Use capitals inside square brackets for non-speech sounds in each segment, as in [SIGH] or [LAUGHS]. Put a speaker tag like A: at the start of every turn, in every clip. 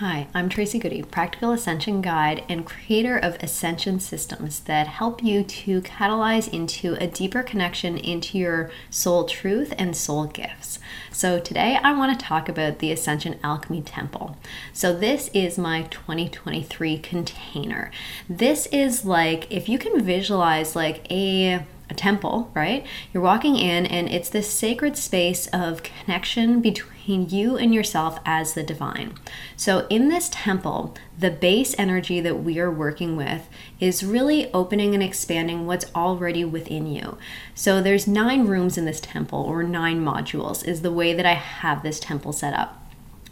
A: Hi, I'm Tracy Goody, practical ascension guide and creator of Ascension Systems that help you to catalyze into a deeper connection into your soul truth and soul gifts. So, today I want to talk about the Ascension Alchemy Temple. So, this is my 2023 container. This is like if you can visualize like a a temple, right? You're walking in, and it's this sacred space of connection between you and yourself as the divine. So, in this temple, the base energy that we are working with is really opening and expanding what's already within you. So, there's nine rooms in this temple, or nine modules, is the way that I have this temple set up.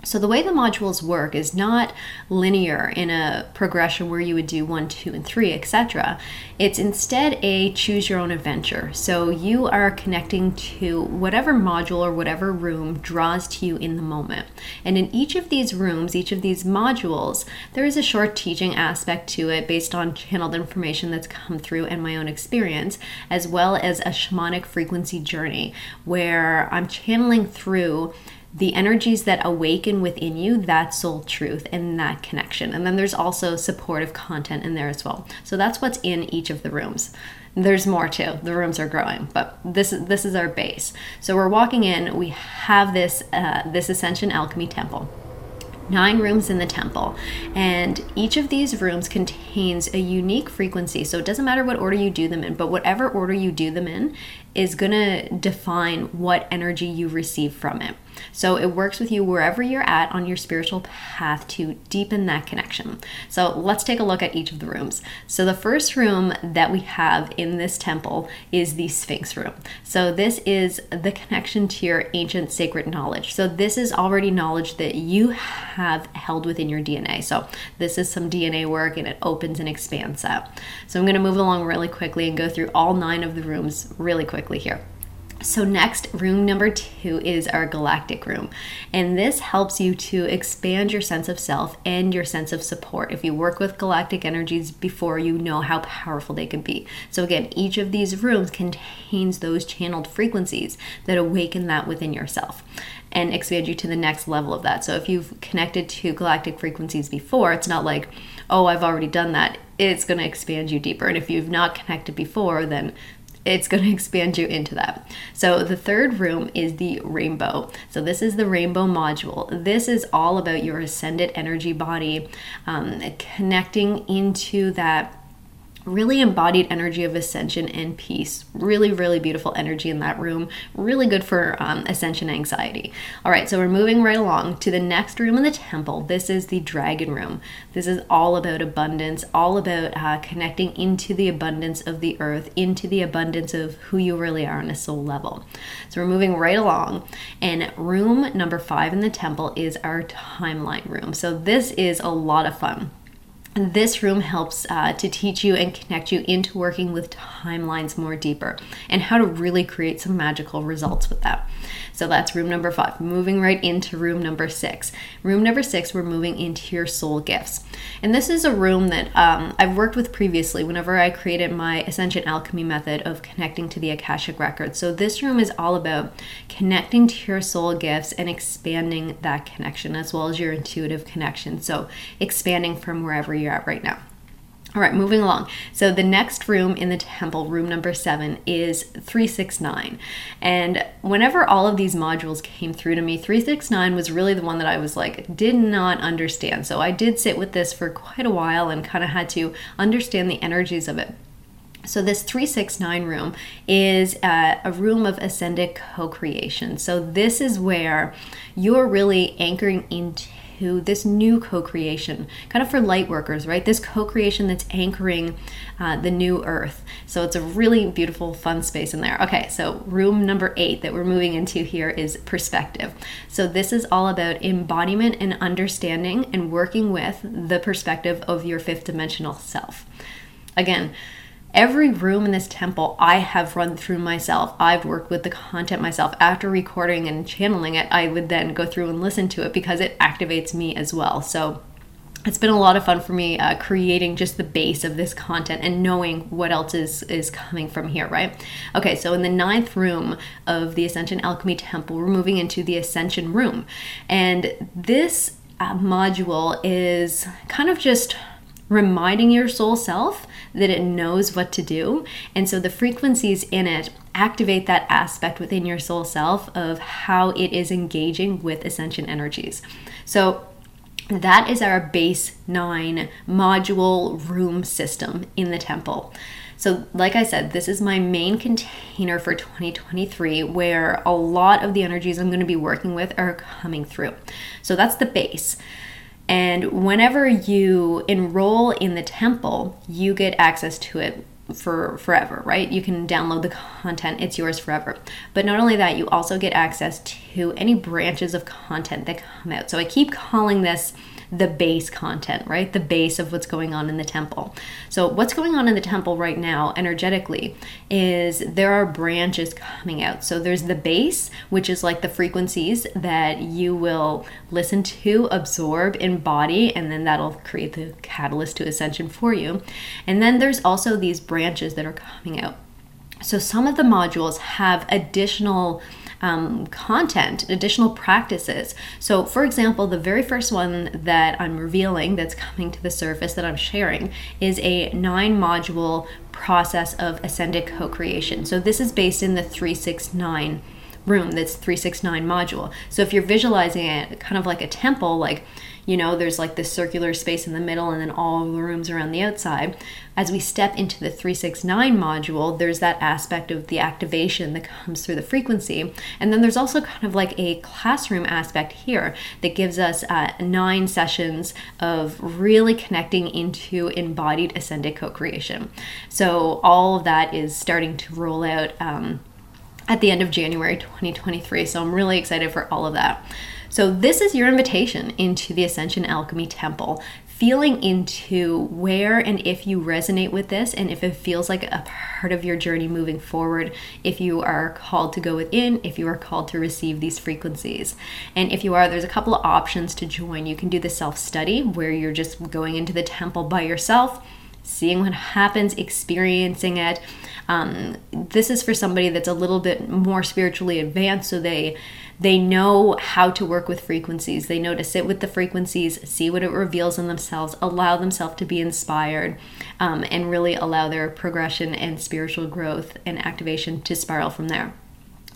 A: So the way the modules work is not linear in a progression where you would do one, two, and three, etc. It's instead a choose your own adventure. So you are connecting to whatever module or whatever room draws to you in the moment. And in each of these rooms, each of these modules, there is a short teaching aspect to it based on channeled information that's come through and my own experience, as well as a shamanic frequency journey where I'm channeling through the energies that awaken within you, that soul truth and that connection. And then there's also supportive content in there as well. So that's what's in each of the rooms. There's more too. The rooms are growing, but this is this is our base. So we're walking in. We have this uh, this Ascension Alchemy Temple nine rooms in the temple and each of these rooms contains a unique frequency so it doesn't matter what order you do them in but whatever order you do them in is going to define what energy you receive from it so it works with you wherever you're at on your spiritual path to deepen that connection. So let's take a look at each of the rooms. So the first room that we have in this temple is the Sphinx room. So this is the connection to your ancient sacred knowledge. So this is already knowledge that you have held within your DNA. So this is some DNA work and it opens and expands that. So I'm going to move along really quickly and go through all nine of the rooms really quickly here. So, next, room number two is our galactic room. And this helps you to expand your sense of self and your sense of support. If you work with galactic energies before, you know how powerful they can be. So, again, each of these rooms contains those channeled frequencies that awaken that within yourself and expand you to the next level of that. So, if you've connected to galactic frequencies before, it's not like, oh, I've already done that. It's going to expand you deeper. And if you've not connected before, then it's going [LAUGHS] to expand you into that. So the third room is the rainbow. So this is the rainbow module. This is all about your ascended energy body, um, connecting into that really embodied energy of ascension and peace. Really, really beautiful energy in that room. Really good for um, ascension anxiety. All right, so we're moving right along to the next room in the temple. This is the dragon room. This is all about abundance, all about uh, connecting into the abundance of the earth, into the abundance of who you really are on a soul level. So we're moving right along. And room number five in the temple is our timeline room. So this is a lot of fun this room helps uh, to teach you and connect you into working with timelines more deeper and how to really create some magical results with that. So that's room number five. Moving right into room number six. Room number six, we're moving into your soul gifts. And this is a room that um, I've worked with previously whenever I created my Ascension Alchemy method of connecting to the Akashic Records. So this room is all about connecting to your soul gifts and expanding that connection as well as your intuitive connection. So expanding from wherever you're at right now. All right, moving along. So the next room in the temple, room number seven, is 369. And whenever all of these modules came through to me, 369 was really the one that I was like, did not understand. So I did sit with this for quite a while and kind of had to understand the energies of it. So, this 369 room is uh, a room of ascended co creation. So, this is where you're really anchoring into this new co creation, kind of for light workers, right? This co creation that's anchoring uh, the new earth. So it's a really beautiful, fun space in there. Okay, so room number eight that we're moving into here is perspective. So this is all about embodiment and understanding and working with the perspective of your fifth dimensional self. Again, Every room in this temple I have run through myself. I've worked with the content myself. After recording and channeling it, I would then go through and listen to it because it activates me as well. So it's been a lot of fun for me uh, creating just the base of this content and knowing what else is is coming from here right okay so in the ninth room of the ascension alchemy temple we're moving into the ascension room and this uh, module is kind of just reminding your soul self that it knows what to do. And so the frequencies in it activate that aspect within your soul self of how it is engaging with ascension energies. So that is our base nine module room system in the temple. So, like I said, this is my main container for 2023 where a lot of the energies I'm going to be working with are coming through. So, that's the base. And whenever you enroll in the temple, you get access to it for forever, right? You can download the content, it's yours forever. But not only that, you also get access to any branches of content that come out. So I keep calling this the base content, right? The base of what's going on in the temple. So, what's going on in the temple right now, energetically, is there are branches coming out. So, there's the base, which is like the frequencies that you will listen to, absorb, embody, and then that'll create the catalyst to ascension for you. And then there's also these branches that are coming out. So, some of the modules have additional um, content, additional practices. So, for example, the very first one that I'm revealing that's coming to the surface that I'm sharing is a nine module process of ascended co creation. So, this is based in the 369 room that's 369 module. So, if you're visualizing it kind of like a temple, like you know, there's like this circular space in the middle and then all the rooms around the outside. As we step into the 369 module, there's that aspect of the activation that comes through the frequency. And then there's also kind of like a classroom aspect here that gives us uh, nine sessions of really connecting into embodied ascended co creation. So all of that is starting to roll out. Um, at the end of January 2023. So I'm really excited for all of that. So, this is your invitation into the Ascension Alchemy Temple, feeling into where and if you resonate with this, and if it feels like a part of your journey moving forward, if you are called to go within, if you are called to receive these frequencies. And if you are, there's a couple of options to join. You can do the self study where you're just going into the temple by yourself seeing what happens, experiencing it. Um, this is for somebody that's a little bit more spiritually advanced, so they they know how to work with frequencies. They know to sit with the frequencies, see what it reveals in themselves, allow themselves to be inspired, um, and really allow their progression and spiritual growth and activation to spiral from there.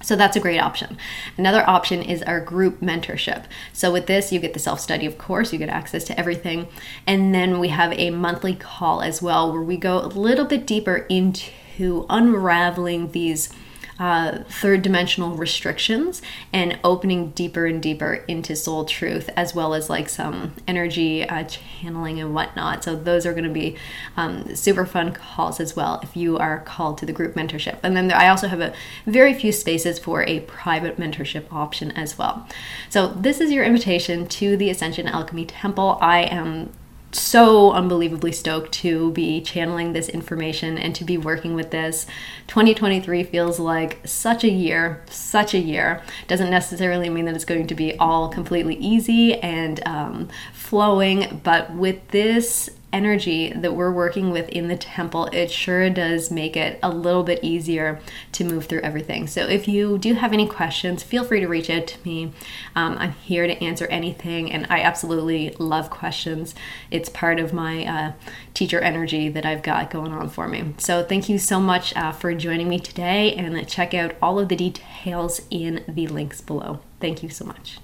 A: So that's a great option. Another option is our group mentorship. So with this, you get the self study, of course, you get access to everything. And then we have a monthly call as well where we go a little bit deeper into unraveling these uh, third dimensional restrictions and opening deeper and deeper into soul truth, as well as like some energy uh, channeling and whatnot. So, those are going to be um, super fun calls as well if you are called to the group mentorship. And then there, I also have a very few spaces for a private mentorship option as well. So, this is your invitation to the Ascension Alchemy Temple. I am so unbelievably stoked to be channeling this information and to be working with this. 2023 feels like such a year, such a year. Doesn't necessarily mean that it's going to be all completely easy and um, flowing, but with this energy that we're working with in the temple, it sure does make it a little bit easier to move through everything. So, if you do have any questions, feel free to reach out to me. Um, I'm here to answer anything, and I absolutely love questions. It's part of my uh, teacher energy that I've got going on for me. So, thank you so much uh, for joining me today, and check out all of the details in the links below. Thank you so much.